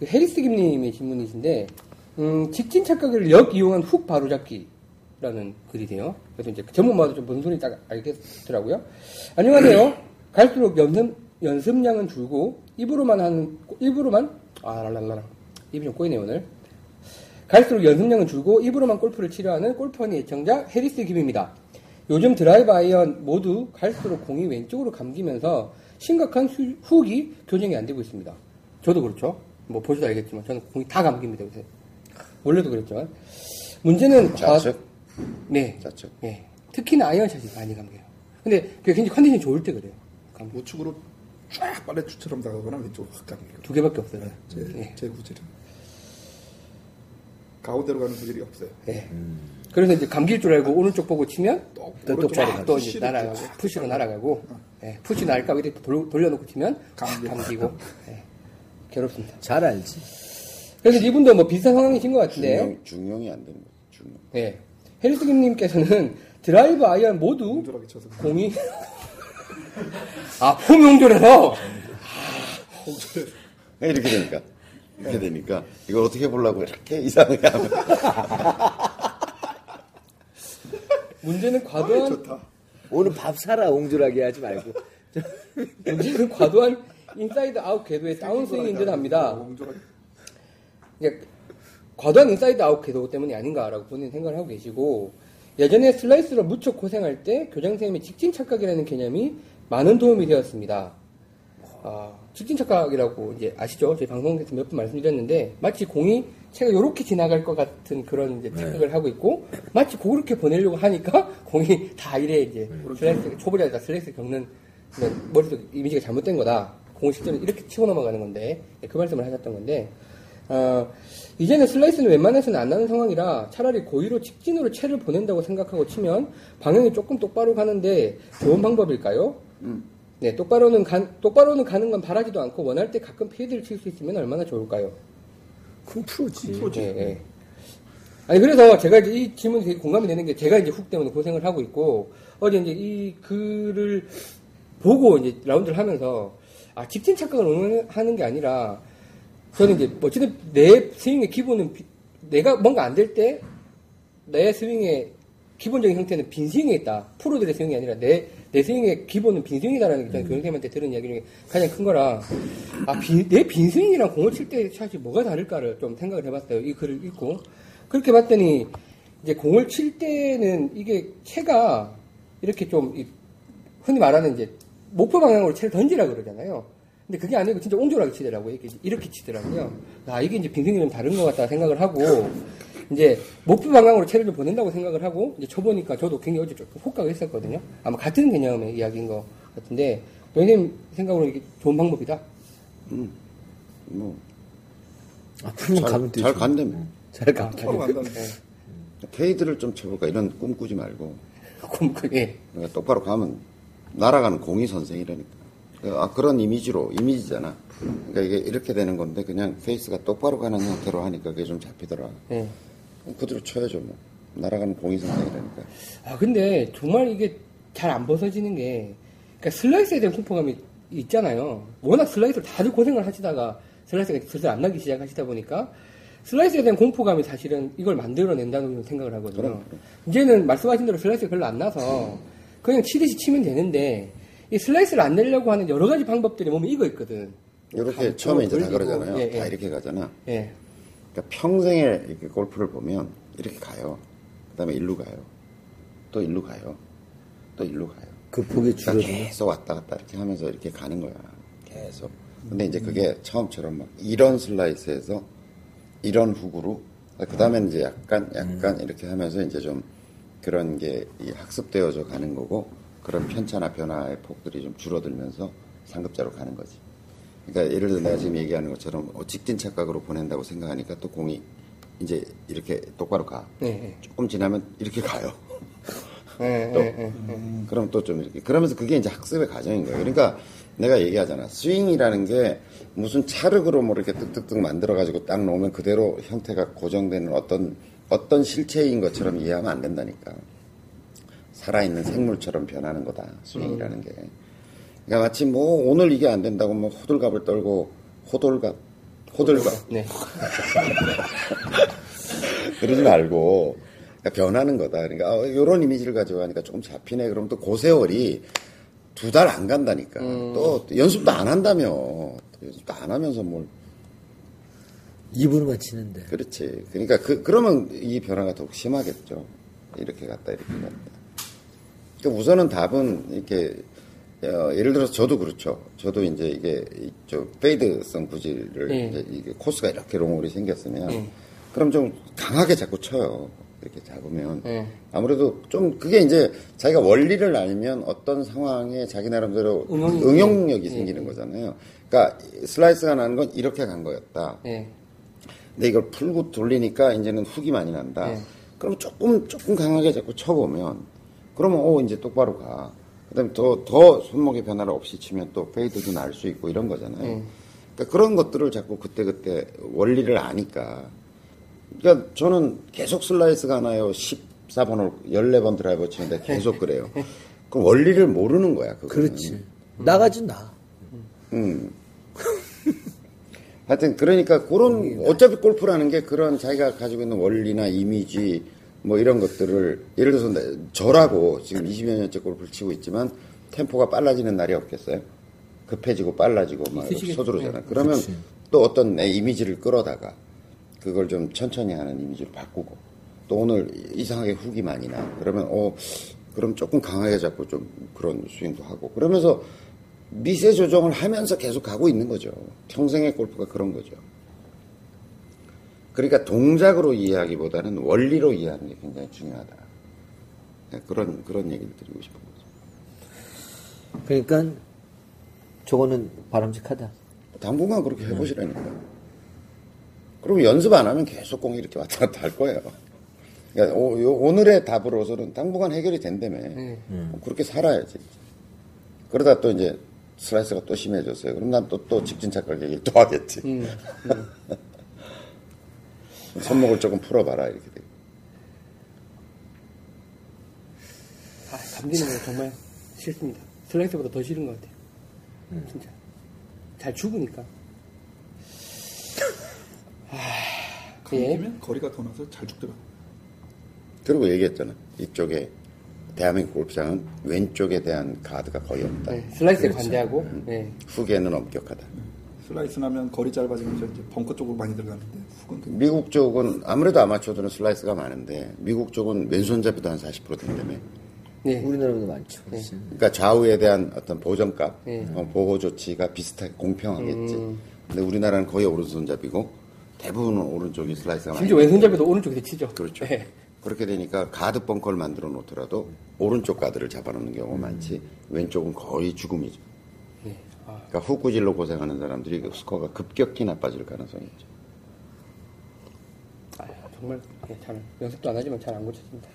그 해리스 김님의 질문이신데, 음, 직진 착각을 역 이용한 훅 바로잡기라는 글이세요. 그래서 이제 전문마도 좀 무슨 소리인지 딱 알겠더라고요. 안녕하세요. 갈수록 연습, 연습량은 줄고, 입으로만 하는, 입으로만, 아, 랄랄라. 입이 좀 꼬이네요, 오늘. 갈수록 연습량은 줄고, 입으로만 골프를 치려하는 골퍼니 애청자 해리스 김입니다. 요즘 드라이브 아이언 모두 갈수록 공이 왼쪽으로 감기면서 심각한 후- 훅이 교정이 안 되고 있습니다. 저도 그렇죠. 뭐 보셔도 알겠지만 저는 공이 다 감깁니다 요새. 원래도 그랬지만 문제는 과- 좌측? 네, 좌측. 네. 특히나 아이언샷이 많이 감겨요. 근데 그게 굉장히 컨디션이 좋을 때 그래요. 감기. 우측으로 쫙 빨래추처럼 나가거나 왼쪽으로 확 감기고. 두 개밖에 없어요. 제, 네. 제 구질은. 가운데로 가는 구질이 없어요. 네. 그래서 이제 감길 줄 알고 오른쪽 보고 치면 또 또, 이제 날아가고 또 푸시로 날아가고 예, 푸시 날까 이렇게 돌, 돌려놓고 치면 감기고. 감기고 예, 괴롭습니다. 잘 알지. 그래서 이분도 뭐 비슷한 상황이신 것 같은데 중용, 중용이 안 되는 거지, 중용. 예. 해리스김님께서는 드라이브 아이언 모두 옹졸하게 쳐서. 공이 아 옹졸해서 이렇게 되니까. 이렇게 되니까. 이걸 어떻게 보려고 이렇게 이상하게 하면. 문제는 과도한. 오늘 밥 사라 옹졸하게 하지 말고. 문제는 과도한 inside out 궤도의 다운스윙인 듯 합니다. 옹졸하게. 그러니까 과도한 inside out 궤도 때문이 아닌가라고 본인 생각을 하고 계시고 예전에 슬라이스로 무척 고생할 때 교장 선생님의 직진 착각이라는 개념이 많은 도움이 되었습니다. 아, 직진 착각이라고 이제 아시죠? 저희 방송에서 몇 번 말씀드렸는데 마치 공이 채가 이렇게 지나갈 것 같은 그런 이제 착각을 하고 있고 마치 그렇게 보내려고 하니까 공이 다 이래 이제 슬라이스 초보자다 슬라이스 겪는 머릿속 이미지가 잘못된 거다. 공을 실제로 이렇게 치고 넘어가는 건데 그 말씀을 하셨던 건데 어, 이제는 슬라이스는 웬만해서는 안 나는 상황이라 차라리 고의로 직진으로 채를 보낸다고 생각하고 치면 방향이 조금 똑바로 가는데 좋은 방법일까요? 네, 똑바로는 가, 똑바로는 가는 건 바라지도 않고 원할 때 가끔 페이드를 칠 수 있으면 얼마나 좋을까요? 큰 프로지. 예, 예. 아니 그래서 제가 이제 이 질문이 되게 공감이 되는 게 제가 이제 훅 때문에 고생을 하고 있고 어제 이제 이 글을 보고 이제 라운드를 하면서 아 직진 착각을 응용하는 게 아니라 저는 이제 뭐 어쨌든 내 스윙의 기본은 비- 내가 뭔가 안 될 때 내 스윙의 기본적인 형태는 빈 스윙에 있다. 프로들의 스윙이 아니라 내, 내 스윙의 기본은 빈 스윙이다라는 게 저는 교장님한테 들은 이야기 중에 가장 큰 거라, 아, 빈, 내빈 스윙이랑 공을 칠때 샷이 뭐가 다를까를 좀 생각을 해봤어요. 이 글을 읽고. 그렇게 봤더니, 이제 공을 칠 때는 이게 채가 이렇게 좀, 이- 흔히 말하는 이제 목표 방향으로 채를 던지라 그러잖아요. 근데 그게 아니고 진짜 옹졸하게 치더라고요. 이렇게, 이렇게 치더라고요. 아, 이게 이제 빈승이랑 다른 것 같다 생각을 하고, 이제 목표 방향으로 채를 좀 보낸다고 생각을 하고, 이제 쳐보니까 저도 굉장히 어제 조금 혹각을 했었거든요. 아마 같은 개념의 이야기인 것 같은데, 선생님 생각으로 이게 좋은 방법이다? 뭐, 앞으로만 잘, 가면 되죠. 잘 간다며. 잘 가면 서로 간다는 거. 페이드를 좀 쳐볼까. 이런 꿈 꾸지 말고. 예. 그러니까 똑바로 가면 날아가는 공이 선생이라니까. 그, 아, 그런 이미지로, 이미지잖아. 그러니까 이게 이렇게 되는 건데 그냥 페이스가 똑바로 가는 형태로 하니까 그게 좀 잡히더라. 예. 그대로 쳐야죠, 뭐. 날아가는 공이 선생이라니까. 아, 근데 정말 이게 잘 안 벗어지는 게, 그러니까 슬라이스에 대한 공포감이 있잖아요. 워낙 슬라이스를 다들 고생을 하시다가 슬라이스가 슬슬 안 나기 시작하시다 보니까 슬라이스에 대한 공포감이 사실은 이걸 만들어낸다는 생각을 하거든요. 그럼, 이제는 말씀하신 대로 슬라이스가 별로 안 나서 그냥 치듯이 치면 되는데 이 슬라이스를 안 내려고 하는 여러 가지 방법들이 몸에 익어 있거든. 이렇게 처음에 이제 다 돌리고, 그러잖아요. 예, 다 예. 이렇게 가잖아. 예. 그러니까 평생에 이렇게 골프를 보면 이렇게 가요. 그 다음에 일로 가요. 또 일로 가요. 또 일로 가요. 그 폭이 그러니까 줄어드네. 계속 왔다 갔다 이렇게 하면서 이렇게 가는 거야. 계속. 근데 이제 그게 처음처럼 막 이런 슬라이스에서 이런 훅으로 그 다음에 이제 약간 약간 이렇게 하면서 이제 좀 그런 게이 학습되어져 가는 거고 그런 편차나 변화의 폭들이 좀 줄어들면서 상급자로 가는 거지. 그러니까 예를 들어 내가 지금 얘기하는 것처럼 어, 직진 착각으로 보낸다고 생각하니까 또 공이 이제 이렇게 똑바로 가. 예, 예. 조금 지나면 이렇게 가요. 예, 또 예, 예, 예. 그럼 또 좀 이렇게 그러면서 그게 이제 학습의 과정인 거예요. 그러니까 내가 얘기하잖아. 스윙이라는 게 무슨 찰흙으로 뭐 이렇게 뜩뜩뜩 만들어 가지고 딱 놓으면 그대로 형태가 고정되는 어떤 어떤 실체인 것처럼 이해하면 안 된다니까. 살아있는 생물처럼 변하는 거다. 스윙이라는 게. 그러니까 마치 뭐 오늘 이게 안 된다고 뭐 호들갑을 떨고 호돌갑 호들갑. 네. 그러지 말고 그러니까 변하는 거다. 그러니까 어, 이런 이미지를 가져가니까 조금 잡히네. 그럼 또그 세월이 두달 안 간다니까. 또 연습도 안 한다며. 또 연습도 안 하면서 뭘 입으로만 치는데. 그렇지. 그러니까 그 그러면 이 변화가 더욱 심하겠죠. 이렇게 갔다 이렇게 갔다. 그러니까 우선은 답은 이렇게 어, 예를 들어서 저도 그렇죠. 저도 이제 이게 이- 저 페이드성 구질을 네. 이제 이게 코스가 이렇게 롱홀이 생겼으면 그럼 좀 강하게 자꾸 쳐요. 이렇게 잡으면 네. 아무래도 좀 그게 이제 자기가 원리를 알면 어떤 상황에 자기 나름대로 응용이- 응용력이 네. 생기는 거잖아요. 그러니까 슬라이스가 나는 건 이렇게 간 거였다. 네. 근데 이걸 풀고 돌리니까 이제는 훅이 많이 난다. 네. 그럼 조금 조금 강하게 자꾸 쳐보면 그러면 오 이제 똑바로 가. 그다음에 더 더 손목의 변화를 없이 치면 또 페이드도 날 수 있고 이런 거잖아요. 네. 그러니까 그런 것들을 자꾸 그때 그때 원리를 아니까. 그러니까 저는 계속 슬라이스가 나요. 14번을 14번 드라이버 치는데 계속 그래요. 그 원리를 모르는 거야. 그거는. 그렇지. 나가지 나. 음. 하여튼 그러니까 그런 어차피 골프라는 게 그런 자기가 가지고 있는 원리나 이미지 뭐 이런 것들을 예를 들어서 내- 저라고 지금 20여 년째 골프를 치고 있지만 템포가 빨라지는 날이 없겠어요? 급해지고 빨라지고 막 있으시겠죠. 서두르잖아. 그러면 또 어떤 내 이미지를 끌어다가 그걸 좀 천천히 하는 이미지로 바꾸고 또 오늘 이상하게 훅이 많이 나. 그러면 어 그럼 조금 강하게 잡고 좀 그런 스윙도 하고 그러면서 미세 조정을 하면서 계속 가고 있는 거죠. 평생의 골프가 그런 거죠. 그러니까 동작으로 이해하기보다는 원리로 이해하는 게 굉장히 중요하다. 네, 그런 그런 얘기를 드리고 싶은 거죠. 그러니까 저거는 바람직하다. 당분간 그렇게 해보시라니까. 그럼 연습 안 하면 계속 공이 이렇게 왔다 갔다 할 거예요. 그러니까 오, 요- 오늘의 답으로서는 당분간 해결이 된다며. 그렇게 살아야지. 그러다 또 이제 슬라이스가 또 심해졌어요. 그럼 난 또, 또 직진 착각 얘기를 또 하겠지. 손목을 조금 풀어봐라, 이렇게 돼. 아, 감기는 거 정말 싫습니다. 슬라이스보다 더 싫은 것 같아요. 진짜. 잘 죽으니까. 아, 예. 감기면 거리가 더 나서 잘 죽더라. 그리고 얘기했잖아. 이쪽에 대한민국 골프장은 왼쪽에 대한 가드가 거의 없다. 네, 슬라이스에 관대하고, 네. 훅에는 엄격하다. 슬라이스 나면 거리 짧아지면서 이제 벙커 쪽으로 많이 들어가는데 훅은 그 미국 쪽은 아무래도 아마추어들은 슬라이스가 많은데 미국 쪽은 왼손잡이도 한 40% 된다며. 네. 우리나라보다 많죠. 그렇지. 그러니까 좌우에 대한 어떤 보정값, 네. 어, 보호 조치가 비슷하게 공평하겠지. 근데 우리나라는 거의 오른손잡이고 대부분은 오른쪽이 슬라이스가 많이 심지어 왼손잡이도 오른쪽에서 치죠. 그렇죠. 네. 그렇게 되니까 가드 벙커를 만들어 놓더라도 오른쪽 가드를 잡아놓는 경우가 많지 왼쪽은 거의 죽음이죠. 네. 아, 그러니까 훅 구질로 고생하는 사람들이 그 스코어가 급격히 나빠질 가능성이 있죠. 아, 정말 예, 잘 연습도 안 하지만 잘 안 고쳐집니다.